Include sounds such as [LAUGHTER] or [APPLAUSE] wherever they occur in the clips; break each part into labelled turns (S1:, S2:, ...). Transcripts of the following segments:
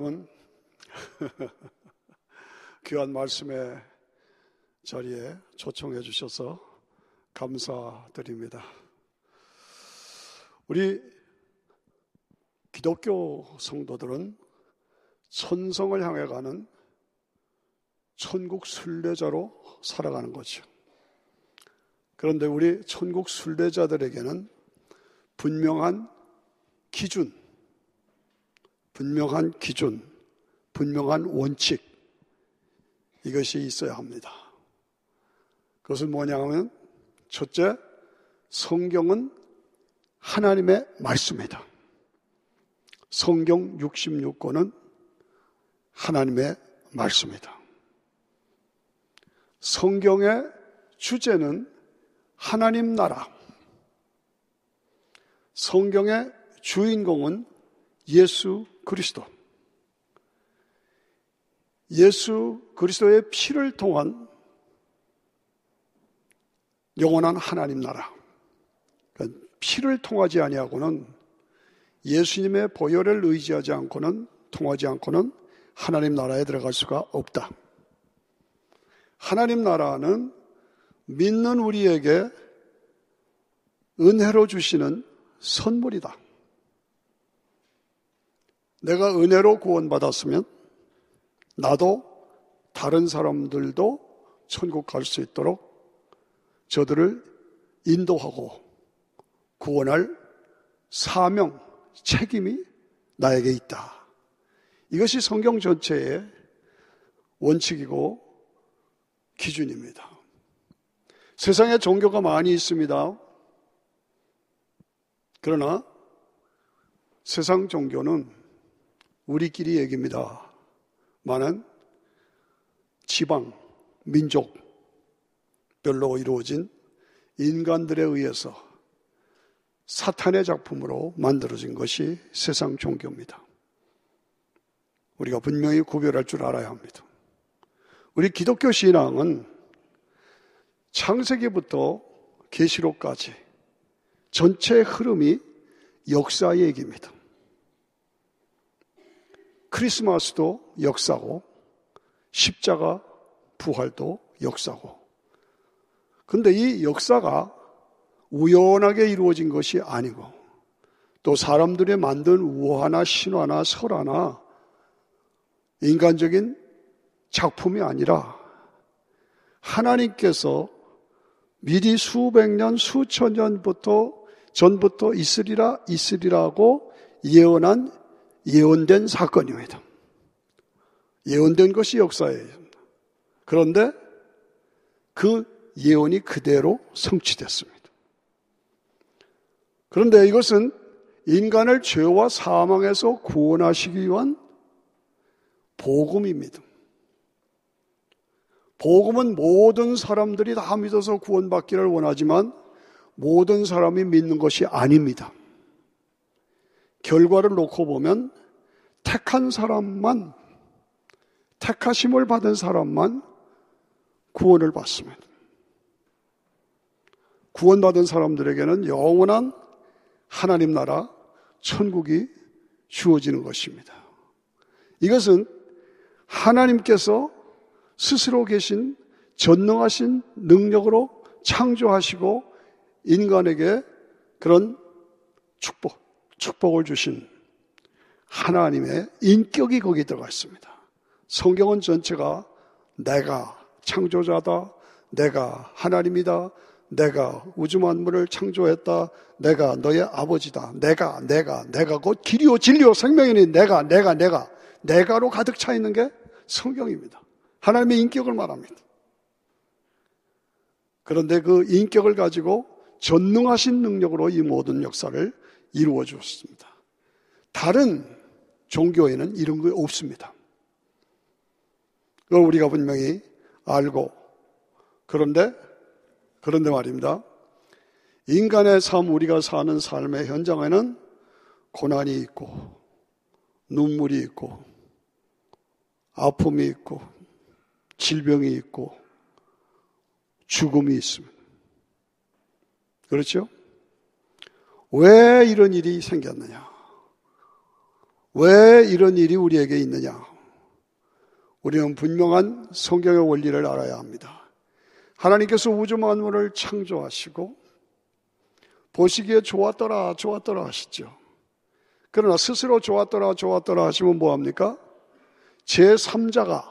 S1: 여러분, [LAUGHS] 귀한 말씀의 자리에 초청해 주셔서 감사드립니다. 우리 기독교 성도들은 천성을 향해 가는 천국 순례자로 살아가는 거죠. 그런데 우리 천국 순례자들에게는 분명한 기준, 분명한 기준, 분명한 원칙, 이것이 있어야 합니다. 그것은 뭐냐 하면, 첫째, 성경은 하나님의 말씀이다. 성경 66권은 하나님의 말씀이다. 성경의 주제는 하나님 나라. 성경의 주인공은 예수 그리스도. 예수 그리스도의 피를 통한 영원한 하나님 나라. 그러니까 피를 통하지 아니하고는 예수님의 보혈을 의지하지 않고는 통하지 않고는 하나님 나라에 들어갈 수가 없다. 하나님 나라는 믿는 우리에게 은혜로 주시는 선물이다. 내가 은혜로 구원받았으면 나도 다른 사람들도 천국 갈 수 있도록 저들을 인도하고 구원할 사명, 책임이 나에게 있다. 이것이 성경 전체의 원칙이고 기준입니다. 세상에 종교가 많이 있습니다. 그러나 세상 종교는 우리끼리 얘기입니다. 많은 지방, 민족 별로 이루어진 인간들에 의해서 사탄의 작품으로 만들어진 것이 세상 종교입니다. 우리가 분명히 구별할 줄 알아야 합니다. 우리 기독교 신앙은 창세기부터 계시록까지 전체 흐름이 역사 얘기입니다. 크리스마스도 역사고 십자가 부활도 역사고. 근데 이 역사가 우연하게 이루어진 것이 아니고 또 사람들이 만든 우화나 신화나 설화나 인간적인 작품이 아니라 하나님께서 미리 수백 년, 수천 년부터 전부터 있으리라, 있으리라고 예언한 예언된 사건입니다. 예언된 것이 역사예요. 그런데 그 예언이 그대로 성취됐습니다. 그런데 이것은 인간을 죄와 사망에서 구원하시기 위한 복음입니다. 복음은 모든 사람들이 다 믿어서 구원받기를 원하지만 모든 사람이 믿는 것이 아닙니다. 결과를 놓고 보면 택한 사람만, 택하심을 받은 사람만 구원을 받습니다. 구원받은 사람들에게는 영원한 하나님 나라, 천국이 주어지는 것입니다. 이것은 하나님께서 스스로 계신 전능하신 능력으로 창조하시고 인간에게 그런 축복, 축복을 주신 하나님의 인격이 거기 들어가 있습니다. 성경은 전체가 내가 창조자다, 내가 하나님이다, 내가 우주 만물을 창조했다, 내가 너의 아버지다, 내가, 내가, 내가 곧 길이요, 진리요, 생명이니 내가, 내가, 내가, 내가로 가득 차 있는 게 성경입니다. 하나님의 인격을 말합니다. 그런데 그 인격을 가지고 전능하신 능력으로 이 모든 역사를 이루어 주었습니다. 다른 종교에는 이런 게 없습니다. 그걸 우리가 분명히 알고 그런데 그런데 말입니다. 인간의 삶, 우리가 사는 삶의 현장에는 고난이 있고 눈물이 있고 아픔이 있고 질병이 있고 죽음이 있습니다. 그렇죠? 왜 이런 일이 생겼느냐? 왜 이런 일이 우리에게 있느냐? 우리는 분명한 성경의 원리를 알아야 합니다. 하나님께서 우주 만물을 창조하시고 보시기에 좋았더라 좋았더라 하시죠. 그러나 스스로 좋았더라 좋았더라 하시면 뭐합니까? 제3자가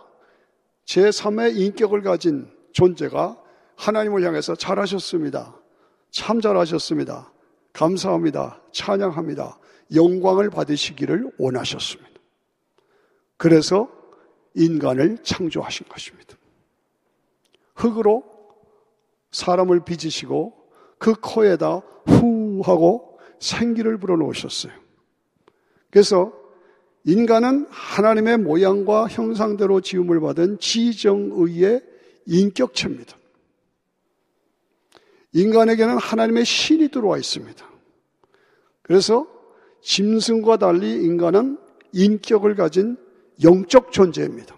S1: 제3의 인격을 가진 존재가 하나님을 향해서 잘하셨습니다. 참 잘하셨습니다. 감사합니다. 찬양합니다. 영광을 받으시기를 원하셨습니다. 그래서 인간을 창조하신 것입니다. 흙으로 사람을 빚으시고 그 코에다 후 하고 생기를 불어넣으셨어요. 그래서 인간은 하나님의 모양과 형상대로 지음을 받은 지정의의 인격체입니다. 인간에게는 하나님의 신이 들어와 있습니다. 그래서 짐승과 달리 인간은 인격을 가진 영적 존재입니다.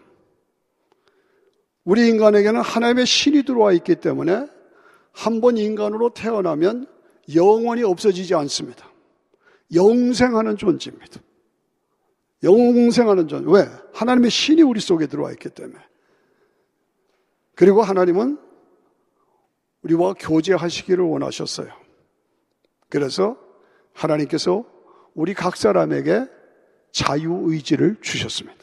S1: 우리 인간에게는 하나님의 신이 들어와 있기 때문에 한 번 인간으로 태어나면 영원히 없어지지 않습니다. 영생하는 존재입니다. 영생하는 존재. 왜? 하나님의 신이 우리 속에 들어와 있기 때문에. 그리고 하나님은 우리와 교제하시기를 원하셨어요. 그래서 하나님께서 우리 각 사람에게 자유의지를 주셨습니다.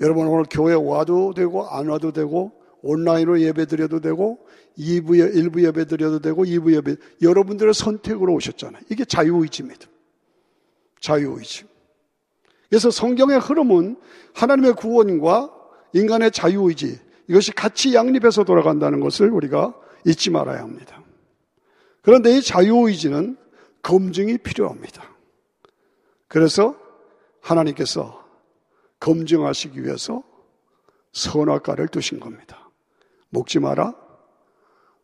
S1: 여러분 오늘 교회 와도 되고 안 와도 되고 온라인으로 예배 드려도 되고 2부, 1부 예배 드려도 되고 2부 예배 여러분들의 선택으로 오셨잖아요. 이게 자유의지입니다. 자유의지. 그래서 성경의 흐름은 하나님의 구원과 인간의 자유의지 이것이 같이 양립해서 돌아간다는 것을 우리가 잊지 말아야 합니다. 그런데 이 자유의지는 검증이 필요합니다. 그래서 하나님께서 검증하시기 위해서 선악과를 두신 겁니다. 먹지 마라.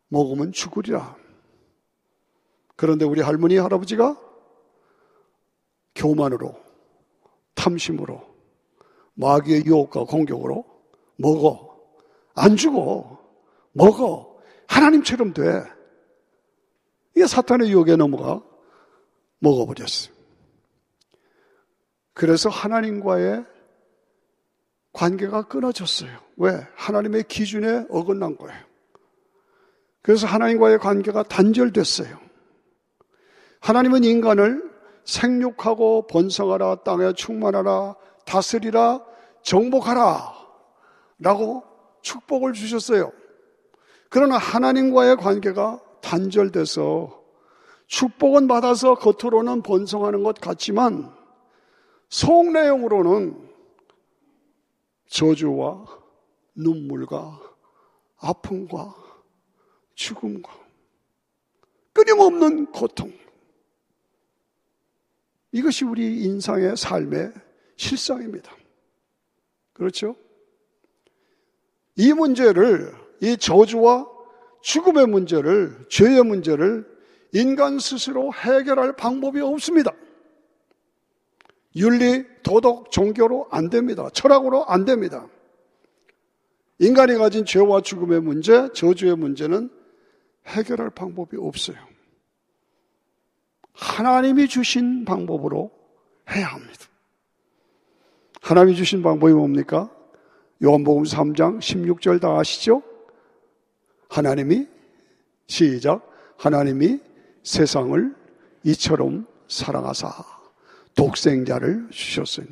S1: 먹으면 죽으리라. 그런데 우리 할머니, 할아버지가 교만으로, 탐심으로, 마귀의 유혹과 공격으로 먹어. 안 죽어. 먹어. 하나님처럼 돼. 이게 사탄의 유혹에 넘어가 먹어버렸어요. 그래서 하나님과의 관계가 끊어졌어요. 왜? 하나님의 기준에 어긋난 거예요. 그래서 하나님과의 관계가 단절됐어요. 하나님은 인간을 생육하고 번성하라, 땅에 충만하라, 다스리라, 정복하라, 라고 축복을 주셨어요. 그러나 하나님과의 관계가 단절돼서 축복은 받아서 겉으로는 번성하는 것 같지만 속 내용으로는 저주와 눈물과 아픔과 죽음과 끊임없는 고통. 이것이 우리 인상의 삶의 실상입니다. 그렇죠? 이 문제를, 이 저주와 죽음의 문제를, 죄의 문제를 인간 스스로 해결할 방법이 없습니다. 윤리, 도덕, 종교로 안 됩니다. 철학으로 안 됩니다. 인간이 가진 죄와 죽음의 문제, 저주의 문제는 해결할 방법이 없어요. 하나님이 주신 방법으로 해야 합니다. 하나님이 주신 방법이 뭡니까? 요한복음 3장 16절 다 아시죠? 하나님이 시작 하나님이 세상을 이처럼 사랑하사 독생자를 주셨으니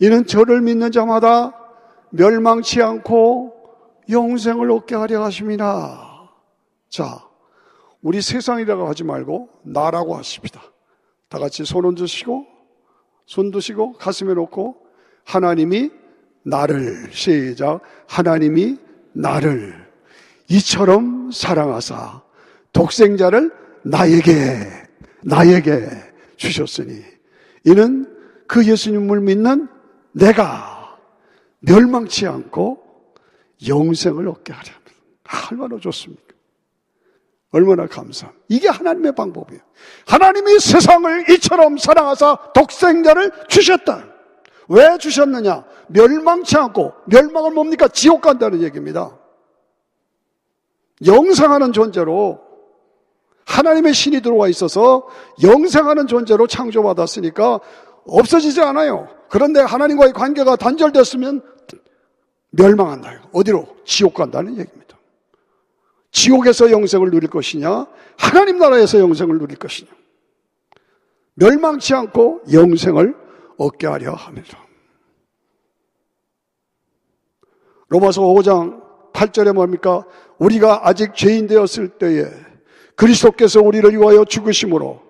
S1: 이는 저를 믿는 자마다 멸망치 않고 영생을 얻게 하려 하십니다. 자, 우리 세상이라고 하지 말고 나라고 하십니다. 다 같이 손 얹으시고 손 드시고 가슴에 놓고 하나님이 나를 시작 하나님이 나를 이처럼 사랑하사 독생자를 나에게 나에게 주셨으니 이는 그 예수님을 믿는 내가 멸망치 않고 영생을 얻게 하려 합니다. 얼마나 좋습니까? 얼마나 감사. 이게 하나님의 방법이에요. 하나님이 세상을 이처럼 사랑하사 독생자를 주셨다. 왜 주셨느냐? 멸망치 않고, 멸망은 뭡니까? 지옥 간다는 얘기입니다. 영생하는 존재로 하나님의 신이 들어와 있어서 영생하는 존재로 창조받았으니까 없어지지 않아요. 그런데 하나님과의 관계가 단절됐으면 멸망한다. 어디로? 지옥 간다는 얘기입니다. 지옥에서 영생을 누릴 것이냐? 하나님 나라에서 영생을 누릴 것이냐? 멸망치 않고 영생을 얻게 하려 합니다. 로마서 5장 8절에 뭡니까? 우리가 아직 죄인 되었을 때에 그리스도께서 우리를 위하여 죽으심으로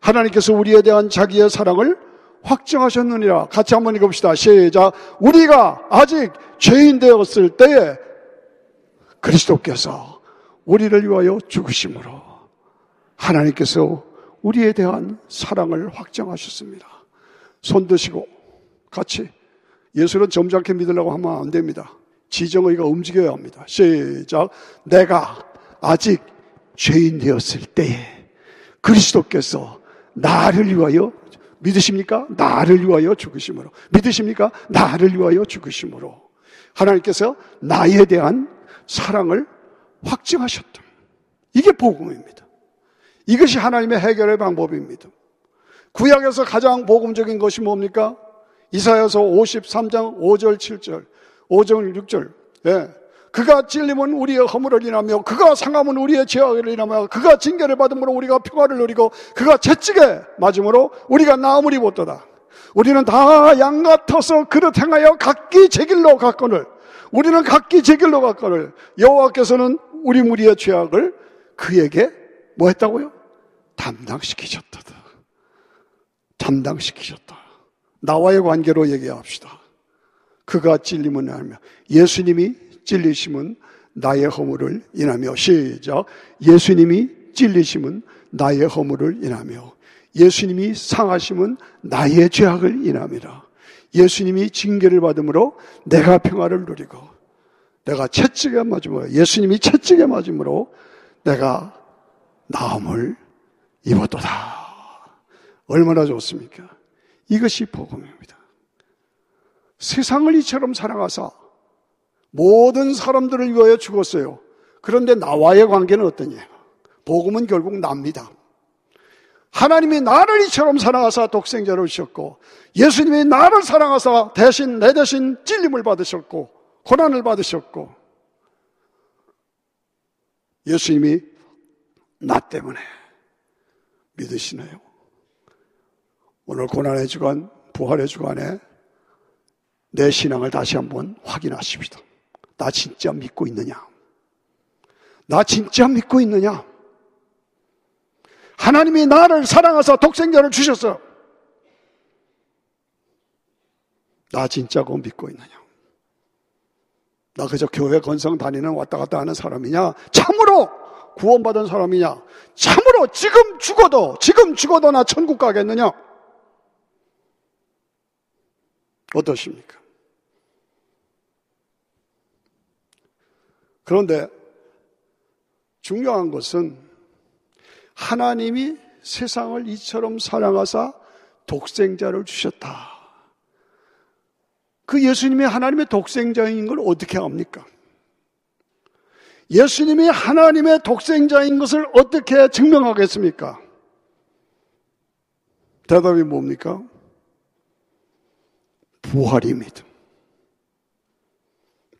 S1: 하나님께서 우리에 대한 자기의 사랑을 확정하셨느니라. 같이 한번 읽읍시다. 시작. 우리가 아직 죄인 되었을 때에 그리스도께서 우리를 위하여 죽으심으로 하나님께서 우리에 대한 사랑을 확정하셨습니다. 손 드시고 같이 예수를 점잖게 믿으려고 하면 안 됩니다. 지정의가 움직여야 합니다. 시작. 내가 아직 죄인 되었을 때에 그리스도께서 나를 위하여 믿으십니까? 나를 위하여 죽으심으로. 믿으십니까? 나를 위하여 죽으심으로. 하나님께서 나에 대한 사랑을 확증하셨다. 이게 복음입니다. 이것이 하나님의 해결의 방법입니다. 구약에서 가장 복음적인 것이 뭡니까? 이사야서 53장 5절 7절 5절 6절 예. 그가 찔림은 우리의 허물을 인하며 그가 상함은 우리의 죄악을 인하며 그가 징계를 받음으로 우리가 평화를 누리고 그가 채찍에 맞음으로 우리가 나음을 입었도다. 우리는 다 양 같아서 그릇 행하여 각기 제 길로 갔거늘 우리는 각기 제 길로 갔거늘 여호와께서는 우리 무리의 죄악을 그에게 뭐 했다고요? 담당시키셨다. 담당시키셨다. 나와의 관계로 얘기합시다. 그가 찔림은 하며 예수님이 찔리심은 나의 허물을 인하며 시작 예수님이 찔리심은 나의 허물을 인하며 예수님이 상하심은 나의 죄악을 인함이라 예수님이 징계를 받음으로 내가 평화를 누리고 내가 채찍에 맞음으로 예수님이 채찍에 맞음으로 내가 나음을 입었도다 얼마나 좋습니까? 이것이 복음입니다. 세상을 이처럼 사랑하사 모든 사람들을 위하여 죽었어요. 그런데 나와의 관계는 어떠냐? 복음은 결국 납니다. 하나님이 나를 이처럼 사랑하사 독생자를 주셨고 예수님이 나를 사랑하사 대신 내 대신 찔림을 받으셨고 고난을 받으셨고 예수님이 나 때문에 믿으시나요? 오늘 고난의 주간, 부활의 주간에 내 신앙을 다시 한번 확인하십시다. 나 진짜 믿고 있느냐? 나 진짜 믿고 있느냐? 하나님이 나를 사랑하사 독생자를 주셨어. 나 진짜 그거 믿고 있느냐? 나 그저 교회 건성 다니는 왔다 갔다 하는 사람이냐? 참으로 구원받은 사람이냐? 참으로 지금 죽어도, 지금 죽어도 나 천국 가겠느냐? 어떠십니까? 그런데 중요한 것은 하나님이 세상을 이처럼 사랑하사 독생자를 주셨다. 그 예수님이 하나님의 독생자인 걸 어떻게 합니까? 예수님이 하나님의 독생자인 것을 어떻게 증명하겠습니까? 대답이 뭡니까? 부활입니다.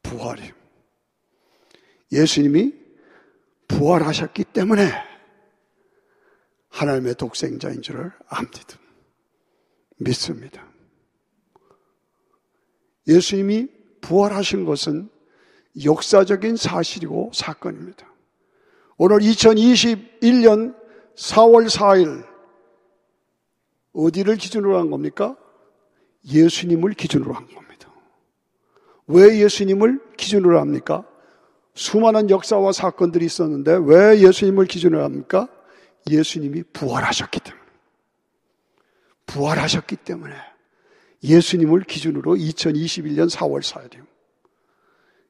S1: 부활이. 예수님이 부활하셨기 때문에 하나님의 독생자인 줄을 압니다. 믿습니다. 예수님이 부활하신 것은 역사적인 사실이고 사건입니다. 오늘 2021년 4월 4일 어디를 기준으로 한 겁니까? 예수님을 기준으로 한 겁니다. 왜 예수님을 기준으로 합니까? 수많은 역사와 사건들이 있었는데 왜 예수님을 기준으로 합니까? 예수님이 부활하셨기 때문에. 부활하셨기 때문에 예수님을 기준으로 2021년 4월 4일이요.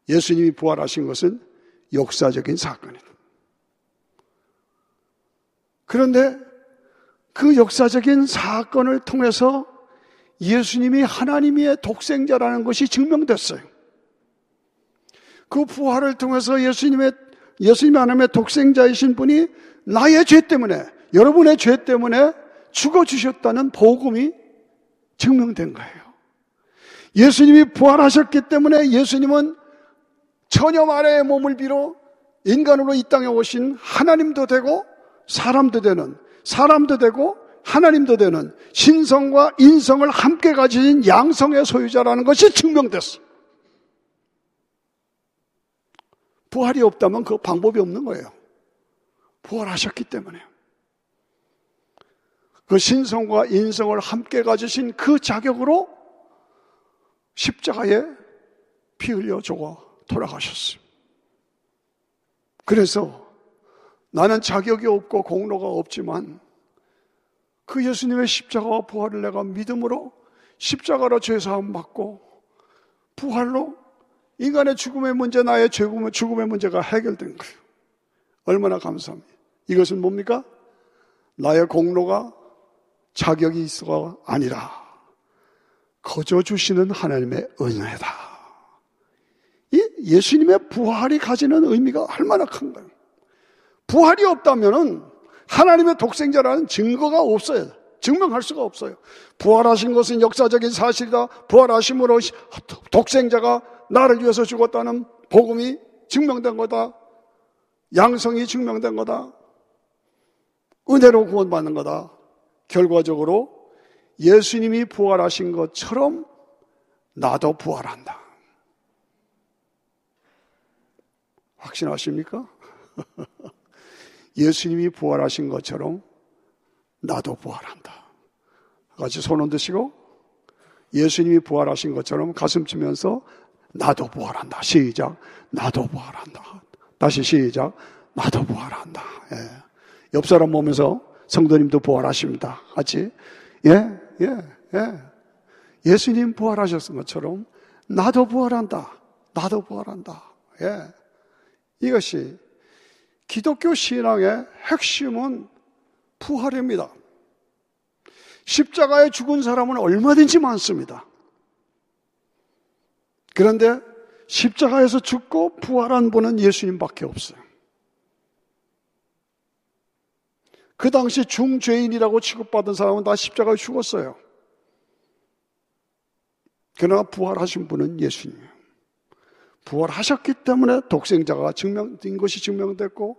S1: 예수님이 부활하신 것은 역사적인 사건이다. 그런데 그 역사적인 사건을 통해서 예수님이 하나님의 독생자라는 것이 증명됐어요. 그 부활을 통해서 예수님의 예수님 하나님의 독생자이신 분이 나의 죄 때문에 여러분의 죄 때문에 죽어 주셨다는 복음이 증명된 거예요. 예수님이 부활하셨기 때문에 예수님은 천여 마리의 몸을 빌어 인간으로 이 땅에 오신 하나님도 되고 사람도 되는 사람도 되고 하나님도 되는 신성과 인성을 함께 가진 양성의 소유자라는 것이 증명됐어. 부활이 없다면 그 방법이 없는 거예요. 부활하셨기 때문에. 그 신성과 인성을 함께 가지신 그 자격으로 십자가에 피 흘려 죽어 돌아가셨어요. 그래서 나는 자격이 없고 공로가 없지만 그 예수님의 십자가와 부활을 내가 믿음으로 십자가로 죄사함 받고 부활로 인간의 죽음의 문제, 나의 죽음의, 죽음의 문제가 해결된 거예요. 얼마나 감사합니다. 이것은 뭡니까? 나의 공로가 자격이 있어가 아니라 거저 주시는 하나님의 은혜다. 이 예수님의 부활이 가지는 의미가 얼마나 큰가요? 부활이 없다면은 하나님의 독생자라는 증거가 없어요. 증명할 수가 없어요. 부활하신 것은 역사적인 사실이다. 부활하심으로 독생자가 나를 위해서 죽었다는 복음이 증명된 거다. 양성이 증명된 거다. 은혜로 구원받는 거다. 결과적으로 예수님이 부활하신 것처럼 나도 부활한다. 확신하십니까? [LAUGHS] 예수님이 부활하신 것처럼 나도 부활한다. 같이 손 흔드시고 예수님이 부활하신 것처럼 가슴 치면서 나도 부활한다. 시작. 나도 부활한다. 다시 시작. 나도 부활한다. 예. 옆 사람 보면서 성도님도 부활하십니다. 같이. 예, 예, 예. 예수님 부활하셨은 것처럼 나도 부활한다. 나도 부활한다. 예. 이것이 기독교 신앙의 핵심은 부활입니다. 십자가에 죽은 사람은 얼마든지 많습니다. 그런데 십자가에서 죽고 부활한 분은 예수님밖에 없어요. 그 당시 중죄인이라고 취급받은 사람은 다 십자가에 죽었어요. 그러나 부활하신 분은 예수님이에요. 부활하셨기 때문에 독생자가 증명된 것이 증명됐고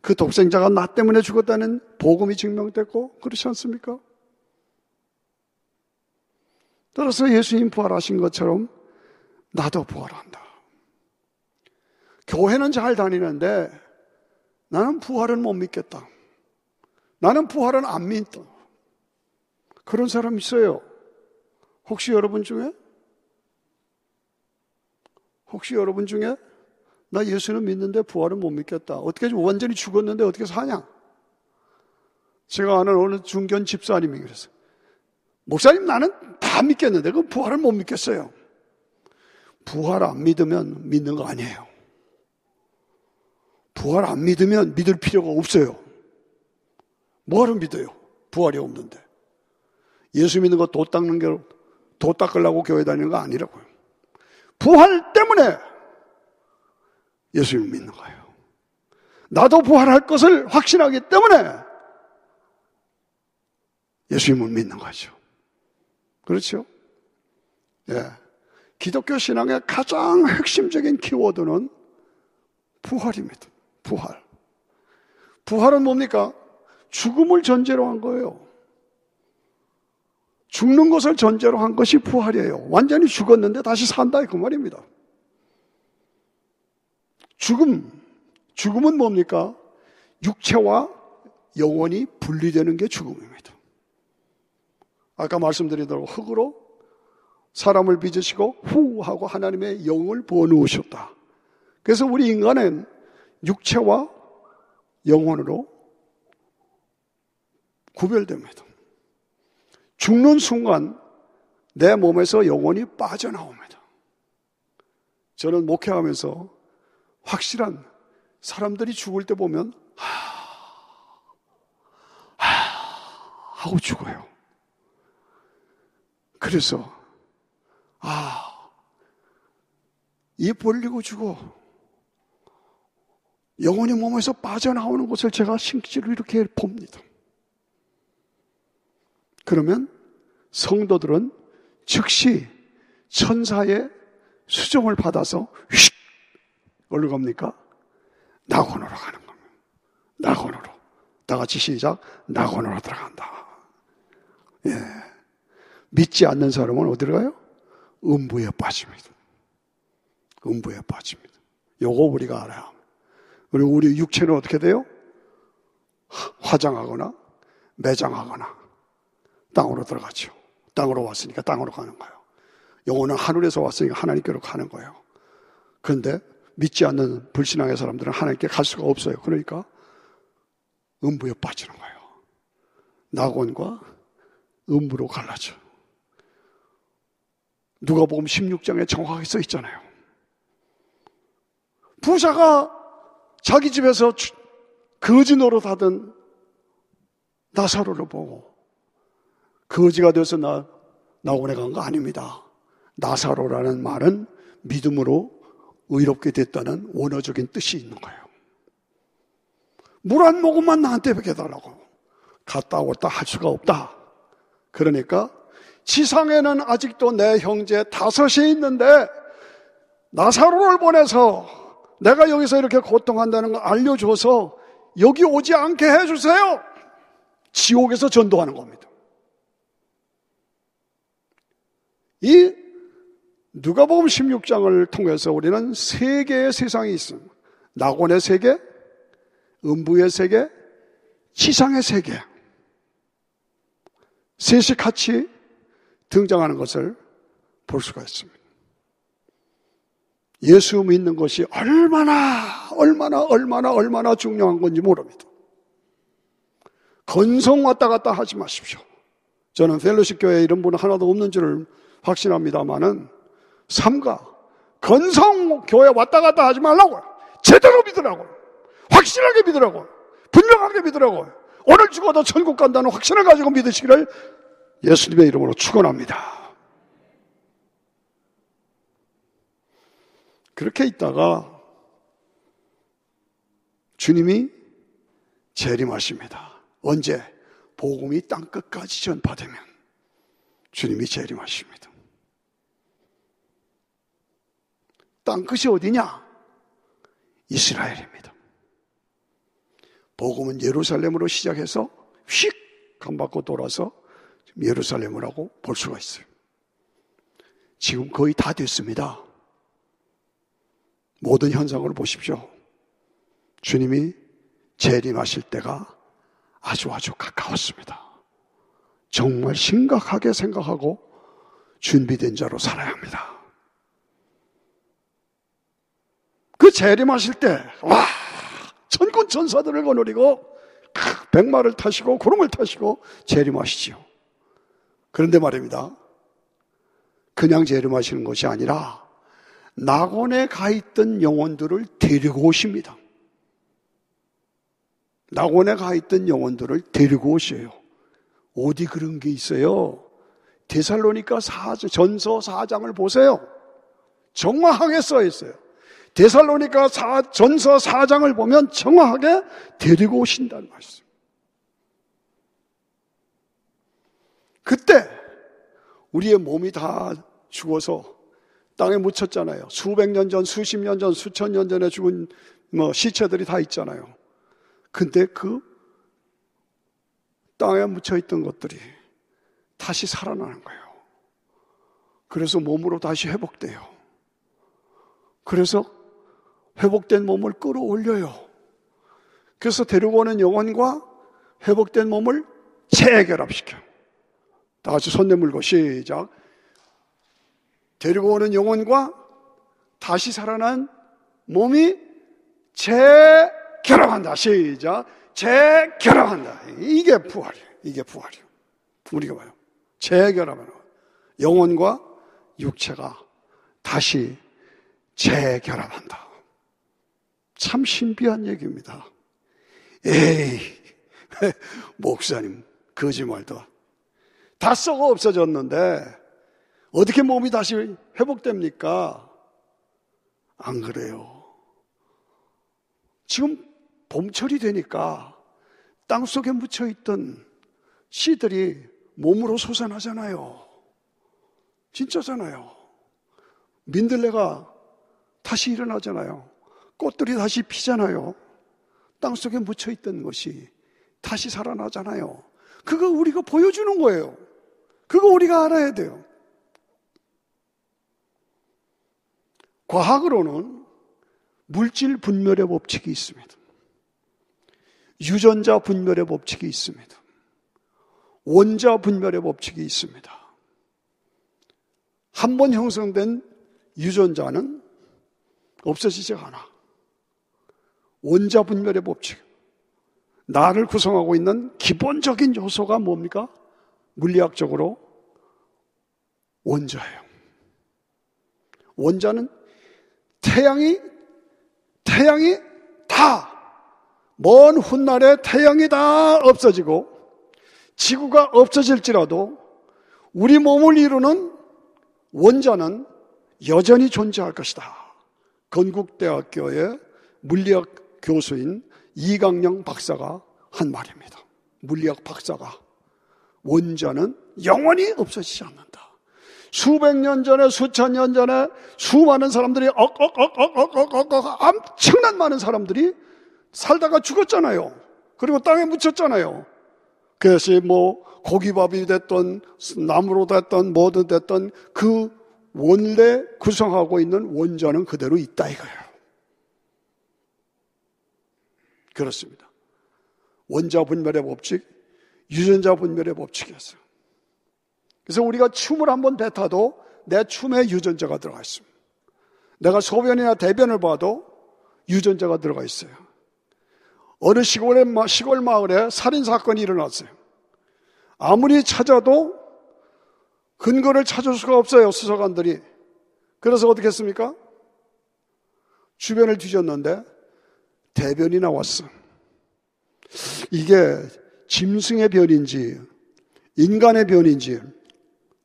S1: 그 독생자가 나 때문에 죽었다는 복음이 증명됐고 그렇지 않습니까? 따라서 예수님 부활하신 것처럼 나도 부활한다. 교회는 잘 다니는데 나는 부활은 못 믿겠다. 나는 부활은 안 믿다. 그런 사람 있어요. 혹시 여러분 중에 혹시 여러분 중에 나 예수는 믿는데 부활은 못 믿겠다. 어떻게 완전히 죽었는데 어떻게 사냐? 제가 아는 어느 중견 집사님이 그랬어요. 목사님 나는 다 믿겠는데 그 부활을 못 믿겠어요. 부활 안 믿으면 믿는 거 아니에요. 부활 안 믿으면 믿을 필요가 없어요. 뭐하러 믿어요? 부활이 없는데. 예수 믿는 거 도 닦는 게, 도 닦으려고 교회 다니는 거 아니라고요. 부활 때문에 예수님을 믿는 거예요. 나도 부활할 것을 확신하기 때문에 예수님을 믿는 거죠. 그렇죠? 예. 기독교 신앙의 가장 핵심적인 키워드는 부활입니다. 부활. 부활은 뭡니까? 죽음을 전제로 한 거예요. 죽는 것을 전제로 한 것이 부활이에요. 완전히 죽었는데 다시 산다 그 말입니다. 죽음, 죽음은 뭡니까? 육체와 영혼이 분리되는 게 죽음입니다. 아까 말씀드린 대로 흙으로 사람을 빚으시고 후 하고 하나님의 영을 부어놓으셨다. 그래서 우리 인간은 육체와 영혼으로 구별됩니다. 죽는 순간 내 몸에서 영혼이 빠져나옵니다. 저는 목회하면서 확실한 사람들이 죽을 때 보면 하, 하 하고 죽어요. 그래서 아, 입 벌리고 죽어. 영혼이 몸에서 빠져나오는 것을 제가 신기로 이렇게 봅니다. 그러면 성도들은 즉시 천사의 수정을 받아서 휙 어디로 갑니까? 낙원으로 가는 겁니다. 낙원으로. 다 같이 시작. 낙원으로 들어간다. 예. 믿지 않는 사람은 어디로 가요? 음부에 빠집니다. 음부에 빠집니다. 요거 우리가 알아야 그리고 우리 육체는 어떻게 돼요? 화장하거나 매장하거나 땅으로 들어가죠. 땅으로 왔으니까 땅으로 가는 거예요. 영혼은 하늘에서 왔으니까 하나님께로 가는 거예요. 그런데 믿지 않는 불신앙의 사람들은 하나님께 갈 수가 없어요. 그러니까 음부에 빠지는 거예요. 낙원과 음부로 갈라져. 누가 보면 16장에 정확하게 써 있잖아요. 부자가 자기 집에서 거지 노릇하던 나사로를 보고 거지가 돼서 나 나원에 간 거 아닙니다. 나사로라는 말은 믿음으로 의롭게 됐다는 원어적인 뜻이 있는 거예요. 물 한 모금만 나한테 베겨달라고. 갔다 왔다 할 수가 없다. 그러니까 지상에는 아직도 내 형제 다섯이 있는데 나사로를 보내서 내가 여기서 이렇게 고통한다는 걸 알려줘서 여기 오지 않게 해주세요. 지옥에서 전도하는 겁니다. 이 누가복음 16장을 통해서 우리는 세 개의 세상이 있습니다. 낙원의 세계, 음부의 세계, 지상의 세계. 셋이 같이 등장하는 것을 볼 수가 있습니다. 예수 믿는 것이 얼마나, 얼마나, 얼마나, 얼마나 중요한 건지 모릅니다. 건성 왔다 갔다 하지 마십시오. 저는 펠로시 교회 이런 분 하나도 없는 줄을 확신합니다만은 삼가 건성 교회 왔다 갔다 하지 말라고 제대로 믿으라고 확실하게 믿으라고 분명하게 믿으라고 오늘 죽어도 천국 간다는 확신을 가지고 믿으시기를 예수님의 이름으로 축원합니다. 그렇게 있다가 주님이 재림하십니다. 언제? 복음이 땅 끝까지 전파되면 주님이 재림하십니다. 땅끝이 어디냐? 이스라엘입니다. 복음은 예루살렘으로 시작해서 휙 감받고 돌아서 예루살렘이라고 볼 수가 있어요. 지금 거의 다 됐습니다. 모든 현상을 보십시오. 주님이 재림하실 때가 아주 아주 가까웠습니다. 정말 심각하게 생각하고 준비된 자로 살아야 합니다. 그 재림하실 때, 와, 천군 천사들을 거느리고, 백마를 타시고, 구름을 타시고, 재림하시지요. 그런데 말입니다. 그냥 재림하시는 것이 아니라, 낙원에 가 있던 영혼들을 데리고 오십니다. 낙원에 가 있던 영혼들을 데리고 오셔요. 어디 그런 게 있어요? 데살로니까 전서 4장을 보세요. 정확하게 써 있어요. 데살로니가 전서 4장을 보면 정확하게 데리고 오신다는 말씀. 그때 우리의 몸이 다 죽어서 땅에 묻혔잖아요. 수백 년 전, 수십 년 전, 수천 년 전에 죽은 뭐 시체들이 다 있잖아요. 근데 그 땅에 묻혀 있던 것들이 다시 살아나는 거예요. 그래서 몸으로 다시 회복돼요. 그래서 회복된 몸을 끌어올려요. 그래서 데리고 오는 영혼과 회복된 몸을 재결합시켜. 다 같이 손 내물고 시작. 데리고 오는 영혼과 다시 살아난 몸이 재결합한다. 시작. 재결합한다. 이게 부활이에요. 이게 부활이에요. 우리가 봐요. 재결합하는 영혼과 육체가 다시 재결합한다. 참 신비한 얘기입니다. 에이, [LAUGHS] 목사님, 거짓말도. 다 썩어 없어졌는데, 어떻게 몸이 다시 회복됩니까? 안 그래요. 지금 봄철이 되니까 땅 속에 묻혀 있던 씨들이 몸으로 솟아나잖아요. 진짜잖아요. 민들레가 다시 일어나잖아요. 꽃들이 다시 피잖아요. 땅 속에 묻혀 있던 것이 다시 살아나잖아요. 그거 우리가 보여주는 거예요. 그거 우리가 알아야 돼요. 과학으로는 물질 분멸의 법칙이 있습니다. 유전자 분멸의 법칙이 있습니다. 원자 분멸의 법칙이 있습니다. 한 번 형성된 유전자는 없어지지 않아. 원자 분멸의 법칙. 나를 구성하고 있는 기본적인 요소가 뭡니까? 물리학적으로 원자예요. 원자는 태양이, 태양이 다, 먼 훗날에 태양이 다 없어지고 지구가 없어질지라도 우리 몸을 이루는 원자는 여전히 존재할 것이다. 건국대학교의 물리학 교수인 이강영 박사가 한 말입니다. 물리학 박사가 원자는 영원히 없어지지 않는다. 수백 년 전에 수천 년 전에 수많은 사람들이 억억억억억억억 엄청난 많은 사람들이 살다가 죽었잖아요. 그리고 땅에 묻혔잖아요. 그것이 뭐 고기밥이 됐던 나무로 됐던 뭐든 됐던 그 원래 구성하고 있는 원자는 그대로 있다 이거예요. 그렇습니다. 원자 분멸의 법칙, 유전자 분멸의 법칙이었어요. 그래서 우리가 춤을 한번 뱉어도 내 춤에 유전자가 들어가 있습니다. 내가 소변이나 대변을 봐도 유전자가 들어가 있어요. 어느 시골의, 시골 마을에 살인 사건이 일어났어요. 아무리 찾아도 근거를 찾을 수가 없어요, 수사관들이. 그래서 어떻게 했습니까? 주변을 뒤졌는데 대변이 나왔어. 이게 짐승의 변인지 인간의 변인지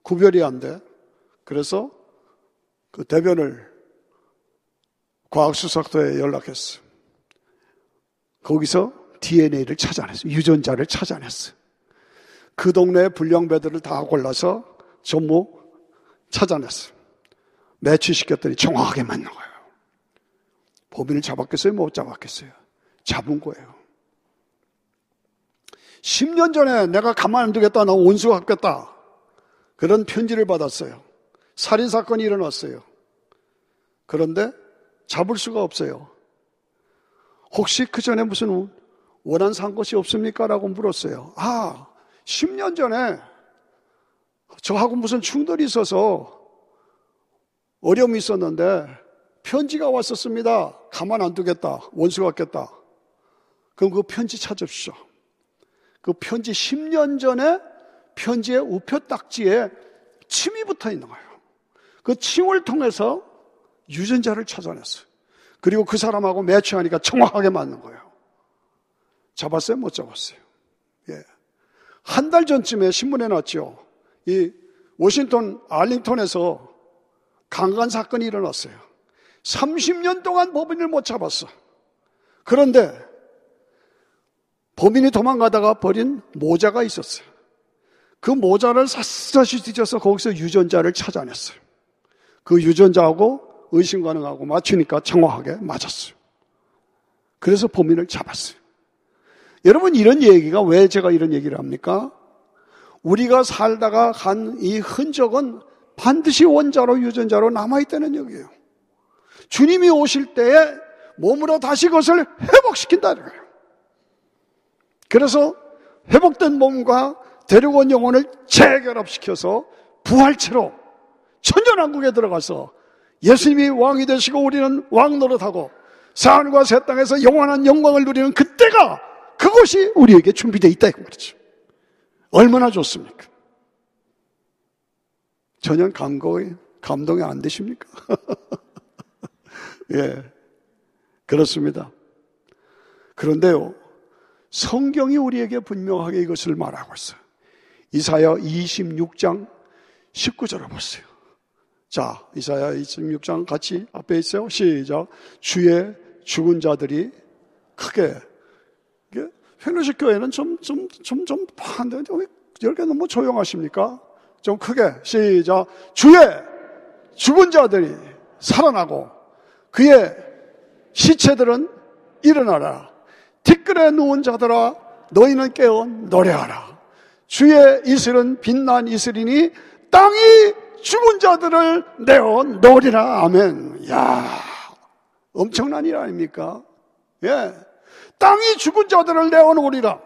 S1: 구별이 안 돼. 그래서 그 대변을 과학수사소에 연락했어. 거기서 DNA를 찾아냈어. 유전자를 찾아냈어. 그 동네 불량배들을 다 골라서 전부 찾아냈어. 매취시켰더니 정확하게 맞는 거예요. 범인을 잡았겠어요? 못 잡았겠어요? 잡은 거예요. 10년 전에 내가 가만 안 두겠다. 나 원수 갖겠다. 그런 편지를 받았어요. 살인사건이 일어났어요. 그런데 잡을 수가 없어요. 혹시 그 전에 무슨 원한 산 것이 없습니까? 라고 물었어요. 아, 10년 전에 저하고 무슨 충돌이 있어서 어려움이 있었는데 편지가 왔었습니다. 가만 안 두겠다. 원수 같겠다. 그럼 그 편지 찾읍시오. 그 편지 10년 전에 편지의 우표 딱지에 침이 붙어 있는 거예요. 그 침을 통해서 유전자를 찾아냈어요. 그리고 그 사람하고 매치하니까 정확하게 맞는 거예요. 잡았어요? 못 잡았어요? 예. 한 달 전쯤에 신문에 났죠. 이 워싱턴 알링턴에서 강간 사건이 일어났어요. 30년 동안 범인을 못 잡았어. 그런데 범인이 도망가다가 버린 모자가 있었어요. 그 모자를 샅샅이 뒤져서 거기서 유전자를 찾아냈어요. 그 유전자하고 의심 가능하고 맞추니까 정확하게 맞았어요. 그래서 범인을 잡았어요. 여러분 이런 얘기가 왜 제가 이런 얘기를 합니까? 우리가 살다가 간 이 흔적은 반드시 원자로 유전자로 남아있다는 얘기예요. 주님이 오실 때에 몸으로 다시 그것을 회복시킨다는 거예요. 그래서 회복된 몸과 데려온 영혼을 재결합시켜서 부활체로 천년왕국에 들어가서 예수님이 왕이 되시고 우리는 왕 노릇하고 산과 새 땅에서 영원한 영광을 누리는 그때가 그것이 우리에게 준비되어 있다 이거 말이죠. 얼마나 좋습니까? 전혀 감동이, 감동이 안 되십니까? [LAUGHS] 예. 그렇습니다. 그런데요, 성경이 우리에게 분명하게 이것을 말하고 있어요. 이사야 26장 19절을 보세요. 자, 이사야 26장 같이 앞에 있어요. 시작. 주의 죽은 자들이 크게. 페노식 교회는 좀, 좀, 좀, 좀 반대. 이렇게 너무 조용하십니까? 좀 크게 시작. 주의 죽은 자들이 살아나고 그의 시체들은 일어나라. 티끌에 누운 자들아 너희는 깨어 노래하라. 주의 이슬은 빛난 이슬이니 땅이 죽은 자들을 내어 놓으리라. 아멘. 야 엄청난 일 아닙니까? 예. 땅이 죽은 자들을 내어 놓으리라.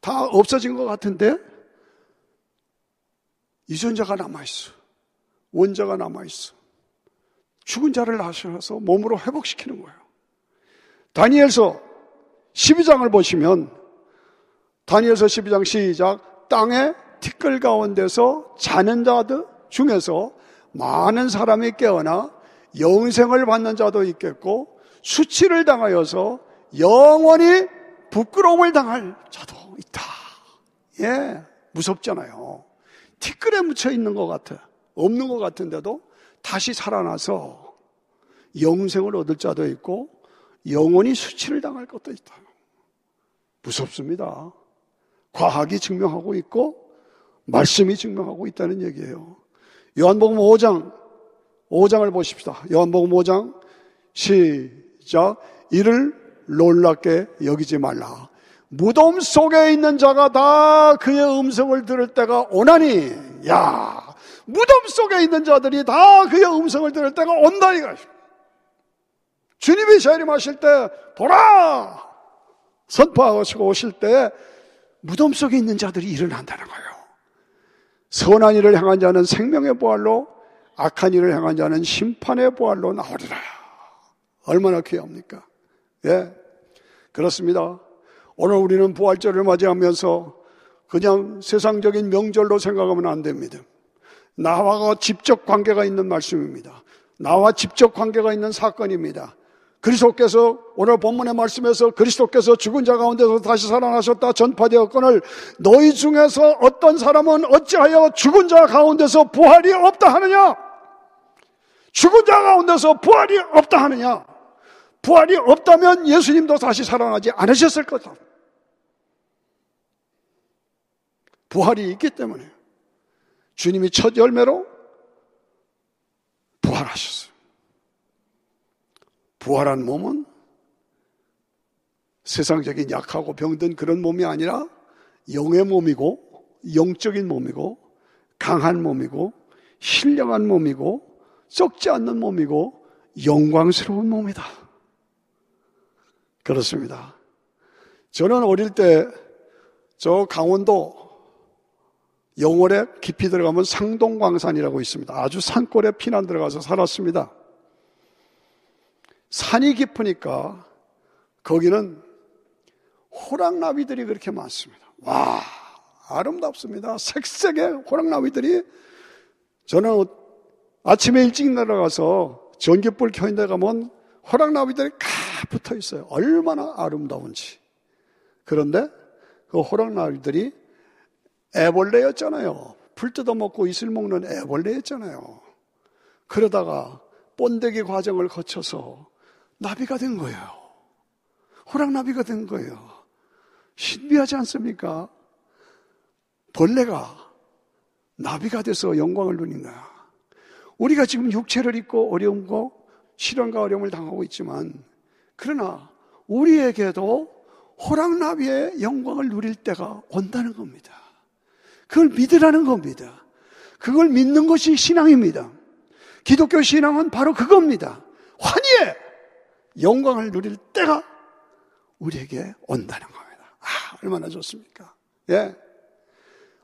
S1: 다 없어진 것 같은데 유전자가 남아있어. 원자가 남아있어. 죽은 자를 나셔서 몸으로 회복시키는 거예요. 다니엘서 12장을 보시면 다니엘서 12장 시작 땅에 티끌 가운데서 자는 자들 중에서 많은 사람이 깨어나 영생을 받는 자도 있겠고 수치를 당하여서 영원히 부끄러움을 당할 자도 있다. 예, 무섭잖아요. 티끌에 묻혀 있는 것 같아. 없는 것 같은데도 다시 살아나서 영생을 얻을 자도 있고 영원히 수치를 당할 것도 있다. 무섭습니다. 과학이 증명하고 있고 말씀이 증명하고 있다는 얘기예요. 요한복음 5장 5장을 보십시다. 요한복음 5장 시작 이를 놀랍게 여기지 말라. 무덤 속에 있는 자가 다 그의 음성을 들을 때가 오나니 야 무덤 속에 있는 자들이 다 그의 음성을 들을 때가 온다 이거. 주님이 재림하실 때 보라 선포하시고 오실 때 무덤 속에 있는 자들이 일어난다는 거예요. 선한 일을 향한 자는 생명의 보활로 악한 일을 향한 자는 심판의 보활로 나오리라. 얼마나 귀합니까? 예. 그렇습니다. 오늘 우리는 부활절을 맞이하면서 그냥 세상적인 명절로 생각하면 안 됩니다. 나와 직접 관계가 있는 말씀입니다. 나와 직접 관계가 있는 사건입니다. 그리스도께서 오늘 본문의 말씀에서 그리스도께서 죽은 자 가운데서 다시 살아나셨다 전파되었거늘 너희 중에서 어떤 사람은 어찌하여 죽은 자 가운데서 부활이 없다 하느냐? 죽은 자 가운데서 부활이 없다 하느냐? 부활이 없다면 예수님도 다시 살아나지 않으셨을 거다. 부활이 있기 때문에 주님이 첫 열매로 부활하셨어요. 부활한 몸은 세상적인 약하고 병든 그런 몸이 아니라 영의 몸이고 영적인 몸이고 강한 몸이고 신령한 몸이고 썩지 않는 몸이고 영광스러운 몸이다. 그렇습니다. 저는 어릴 때 저 강원도 영월에 깊이 들어가면 상동광산이라고 있습니다. 아주 산골에 피난 들어가서 살았습니다. 산이 깊으니까 거기는 호랑나비들이 그렇게 많습니다. 와, 아름답습니다. 색색의 호랑나비들이 저는 아침에 일찍 내려가서 전기불 켜있는 데 가면 호랑나비들이 가 붙어 있어요. 얼마나 아름다운지. 그런데 그 호랑나비들이 애벌레였잖아요. 풀 뜯어먹고 이슬 먹는 애벌레였잖아요. 그러다가 본데기 과정을 거쳐서 나비가 된 거예요. 호랑나비가 된 거예요. 신비하지 않습니까? 벌레가 나비가 돼서 영광을 누린 거야. 우리가 지금 육체를 입고 어려움과 실현과 어려움을 당하고 있지만, 그러나 우리에게도 호랑나비의 영광을 누릴 때가 온다는 겁니다. 그걸 믿으라는 겁니다. 그걸 믿는 것이 신앙입니다. 기독교 신앙은 바로 그겁니다. 환희의 영광을 누릴 때가 우리에게 온다는 겁니다. 아, 얼마나 좋습니까? 예.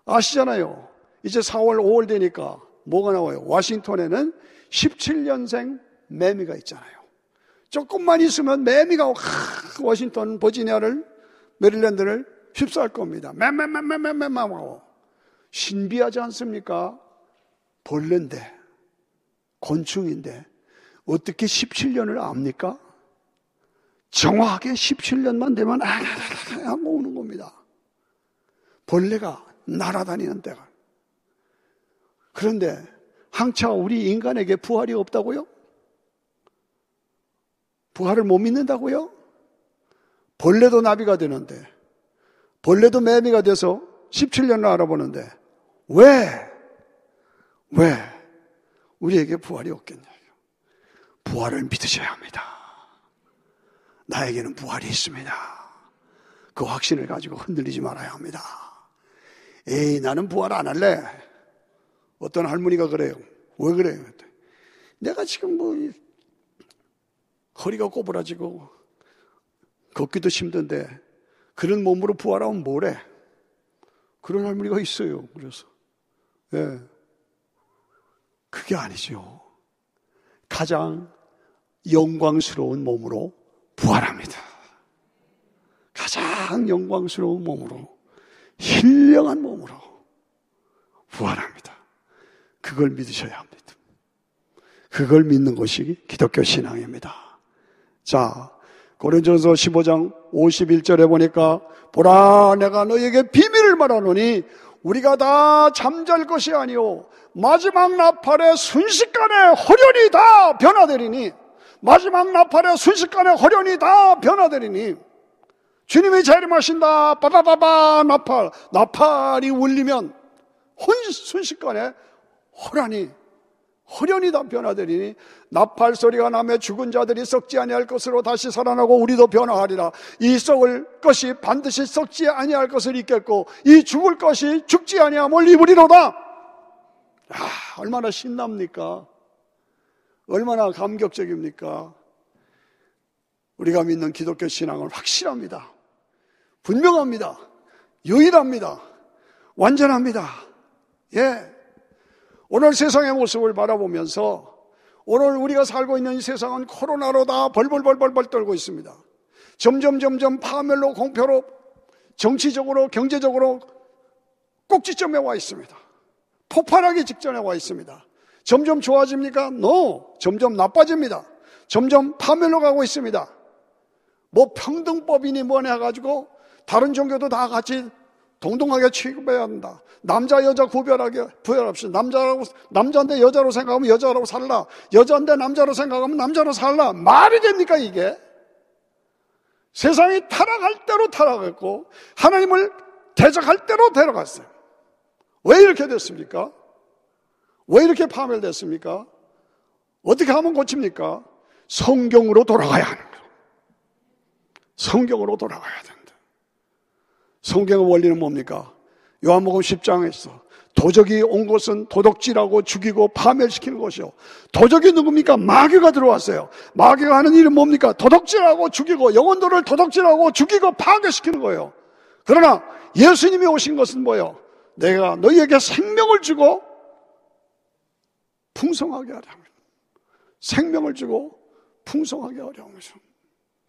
S1: 아시잖아요. 이제 4월, 5월 되니까 뭐가 나와요? 워싱턴에는 17년생 매미가 있잖아요. 조금만 있으면 매미가 워싱턴, 버지니아를, 메릴랜드를 휩싸을 겁니다. 맴맴맴맴맴맴 하고 신비하지 않습니까? 벌레인데, 곤충인데, 어떻게 17년을 압니까? 정확하게 17년만 되면 아가가가 하고 오는 겁니다. 벌레가 날아다니는 데가. 그런데 항차 우리 인간에게 부활이 없다고요? 부활을 못 믿는다고요? 벌레도 나비가 되는데 벌레도 매미가 돼서 17년을 알아보는데 왜? 왜? 우리에게 부활이 없겠냐요. 부활을 믿으셔야 합니다. 나에게는 부활이 있습니다. 그 확신을 가지고 흔들리지 말아야 합니다. 에이, 나는 부활 안 할래. 어떤 할머니가 그래요. 왜 그래요? 내가 지금 뭐, 허리가 꼬부라지고, 걷기도 힘든데, 그런 몸으로 부활하면 뭐래? 그런 할머니가 있어요. 그래서. 예. 네. 그게 아니죠. 가장 영광스러운 몸으로 부활합니다. 가장 영광스러운 몸으로, 힐령한 몸으로 부활합니다. 그걸 믿으셔야 합니다. 그걸 믿는 것이 기독교 신앙입니다. 자, 고린전서 15장 51절에 보니까 보라 내가 너에게 비밀을 말하노니 우리가 다 잠잘 것이 아니오. 마지막 나팔에 순식간에 허련이 다 변화되리니 마지막 나팔에 순식간에 허련이 다 변화되리니 주님이 재림하신다. 빠바바바 나팔 나팔이 울리면 순식간에 허란이 허련이 다 변화되리니 나팔 소리가 나며 죽은 자들이 썩지 아니할 것으로 다시 살아나고 우리도 변화하리라. 이 썩을 것이 반드시 썩지 아니할 것을 입겠고 이 죽을 것이 죽지 아니함을 입으리로다. 아, 얼마나 신납니까? 얼마나 감격적입니까? 우리가 믿는 기독교 신앙은 확실합니다. 분명합니다. 유일합니다. 완전합니다. 예. 오늘 세상의 모습을 바라보면서 오늘 우리가 살고 있는 이 세상은 코로나로 다 벌벌벌벌벌 떨고 있습니다. 점점 점점 파멸로 공표로 정치적으로 경제적으로 꼭지점에 와 있습니다. 폭발하기 직전에 와 있습니다. 점점 좋아집니까? No. 점점 나빠집니다. 점점 파멸로 가고 있습니다. 뭐 평등법이니 뭐니 해가지고 다른 종교도 다 같이 동등하게 취급해야 한다. 남자 여자 구별하게 구별합시다. 남자라고 남자인데 여자로 생각하면 여자라고 살라. 여자인데 남자로 생각하면 남자로 살라. 말이 됩니까 이게? 세상이 타락할 대로 타락했고 하나님을 대적할 대로 데려갔어요. 왜 이렇게 됐습니까? 왜 이렇게 파멸됐습니까? 어떻게 하면 고칩니까? 성경으로 돌아가야 하는 거예요. 성경으로 돌아가야 된다. 성경의 원리는 뭡니까? 요한복음 10장에서 도적이 온 것은 도덕질하고 죽이고 파멸시키는 것이요. 도적이 누굽니까? 마귀가 들어왔어요. 마귀가 하는 일은 뭡니까? 도덕질하고 죽이고 영혼들을 도덕질하고 죽이고 파괴시키는 거예요. 그러나 예수님이 오신 것은 뭐예요? 내가 너희에게 생명을 주고 풍성하게 합니다. 생명을 주고 풍성하게 하려 합니다.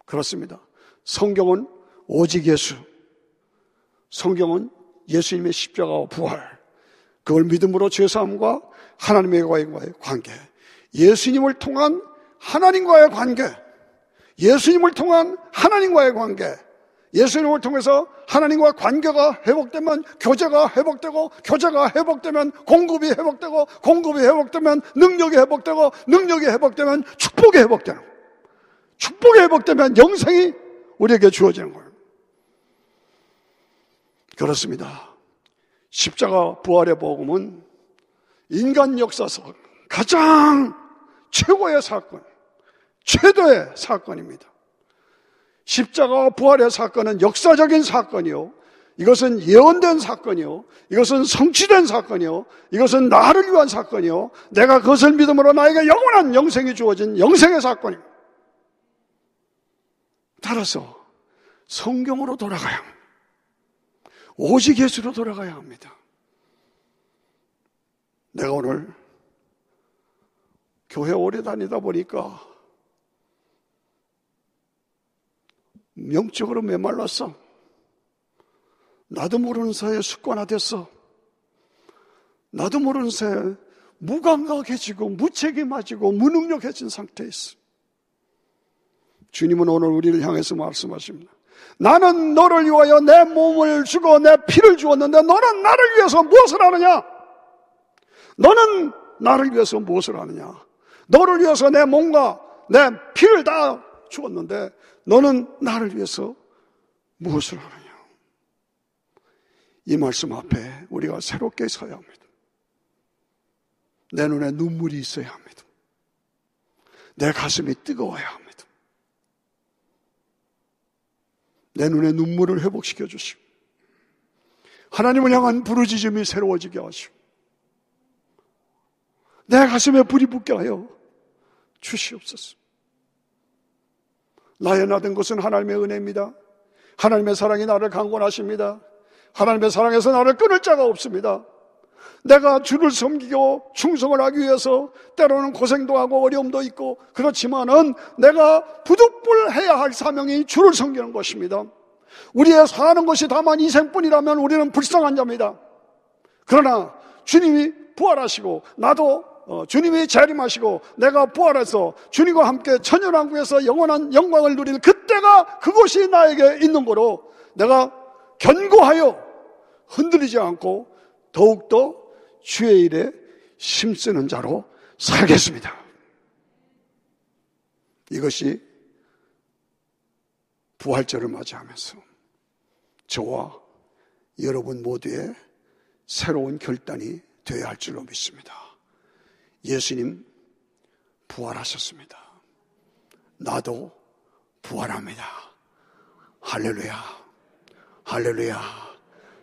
S1: 그렇습니다. 성경은 오직 예수, 성경은 예수님의 십자가와 부활, 그걸 믿음으로 죄사함과 하나님과의 관계, 예수님을 통한 하나님과의 관계, 예수님을 통한 하나님과의 관계, 예수님을 통해서 하나님과 관계가 회복되면 교제가 회복되고 교제가 회복되면 공급이 회복되고 공급이 회복되면 능력이 회복되고 능력이 회복되면 축복이 회복되는 축복이 회복되면 영생이 우리에게 주어지는 거예요. 그렇습니다. 십자가 부활의 복음은 인간 역사상 가장 최고의 사건, 최대의 사건입니다. 십자가 부활의 사건은 역사적인 사건이요. 이것은 예언된 사건이요. 이것은 성취된 사건이요. 이것은 나를 위한 사건이요. 내가 그것을 믿음으로 나에게 영원한 영생이 주어진 영생의 사건입니다. 따라서 성경으로 돌아가야 합니다. 오직 예수로 돌아가야 합니다. 내가 오늘 교회 오래 다니다 보니까 영적으로 메말랐어. 나도 모르는 사이에 습관화됐어. 나도 모르는 사이에 무감각해지고 무책임해지고 무능력해진 상태에 있어. 주님은 오늘 우리를 향해서 말씀하십니다. 나는 너를 위하여 내 몸을 주고 내 피를 주었는데 너는 나를 위해서 무엇을 하느냐? 너는 나를 위해서 무엇을 하느냐? 너를 위해서 내 몸과 내 피를 다 주었는데 너는 나를 위해서 무엇을 하느냐? 이 말씀 앞에 우리가 새롭게 서야 합니다. 내 눈에 눈물이 있어야 합니다. 내 가슴이 뜨거워야 합니다. 내 눈에 눈물을 회복시켜 주시고 하나님을 향한 부르짖음이 새로워지게 하시고 내 가슴에 불이 붙게 하여 주시옵소서. 나의 나된 것은 하나님의 은혜입니다. 하나님의 사랑이 나를 강권하십니다. 하나님의 사랑에서 나를 끊을 자가 없습니다. 내가 주를 섬기고 충성을 하기 위해서 때로는 고생도 하고 어려움도 있고 그렇지만은 내가 부득불해야 할 사명이 주를 섬기는 것입니다. 우리의 사는 것이 다만 이생뿐이라면 우리는 불쌍한 자입니다. 그러나 주님이 부활하시고 나도 어, 주님이 재림하시고 내가 부활해서 주님과 함께 천연왕국에서 영원한 영광을 누리는 그때가 그곳이 나에게 있는 거로 내가 견고하여 흔들리지 않고 더욱더 주의 일에 힘쓰는 자로 살겠습니다. 이것이 부활절을 맞이하면서 저와 여러분 모두의 새로운 결단이 되어야 할 줄로 믿습니다. 예수님 부활하셨습니다. 나도 부활합니다. 할렐루야. 할렐루야.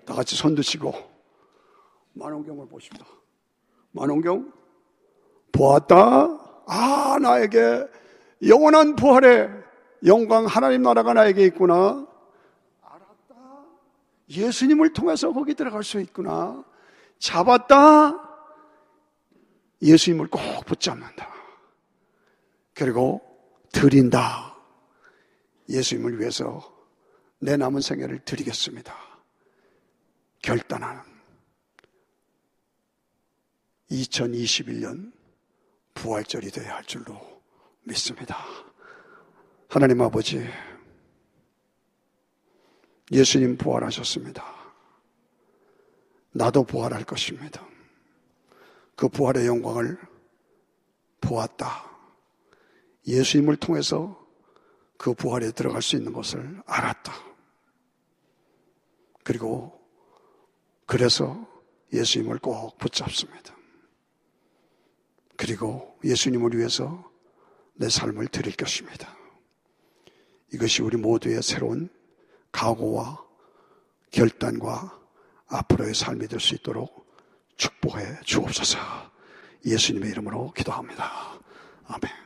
S1: 다 같이 손 드시고 만원경을 보십니다. 만원경 보았다. 아 나에게 영원한 부활의 영광 하나님 나라가 나에게 있구나. 알았다. 예수님을 통해서 거기 들어갈 수 있구나. 잡았다. 예수님을 꼭 붙잡는다. 그리고 드린다. 예수님을 위해서 내 남은 생애를 드리겠습니다. 결단하는 2021년 부활절이 되어야 할 줄로 믿습니다. 하나님 아버지, 예수님 부활하셨습니다. 나도 부활할 것입니다. 그 부활의 영광을 보았다. 예수님을 통해서 그 부활에 들어갈 수 있는 것을 알았다. 그리고 그래서 예수님을 꼭 붙잡습니다. 그리고 예수님을 위해서 내 삶을 드릴 것입니다. 이것이 우리 모두의 새로운 각오와 결단과 앞으로의 삶이 될 수 있도록 축복해 주옵소서. 예수님의 이름으로 기도합니다. 아멘.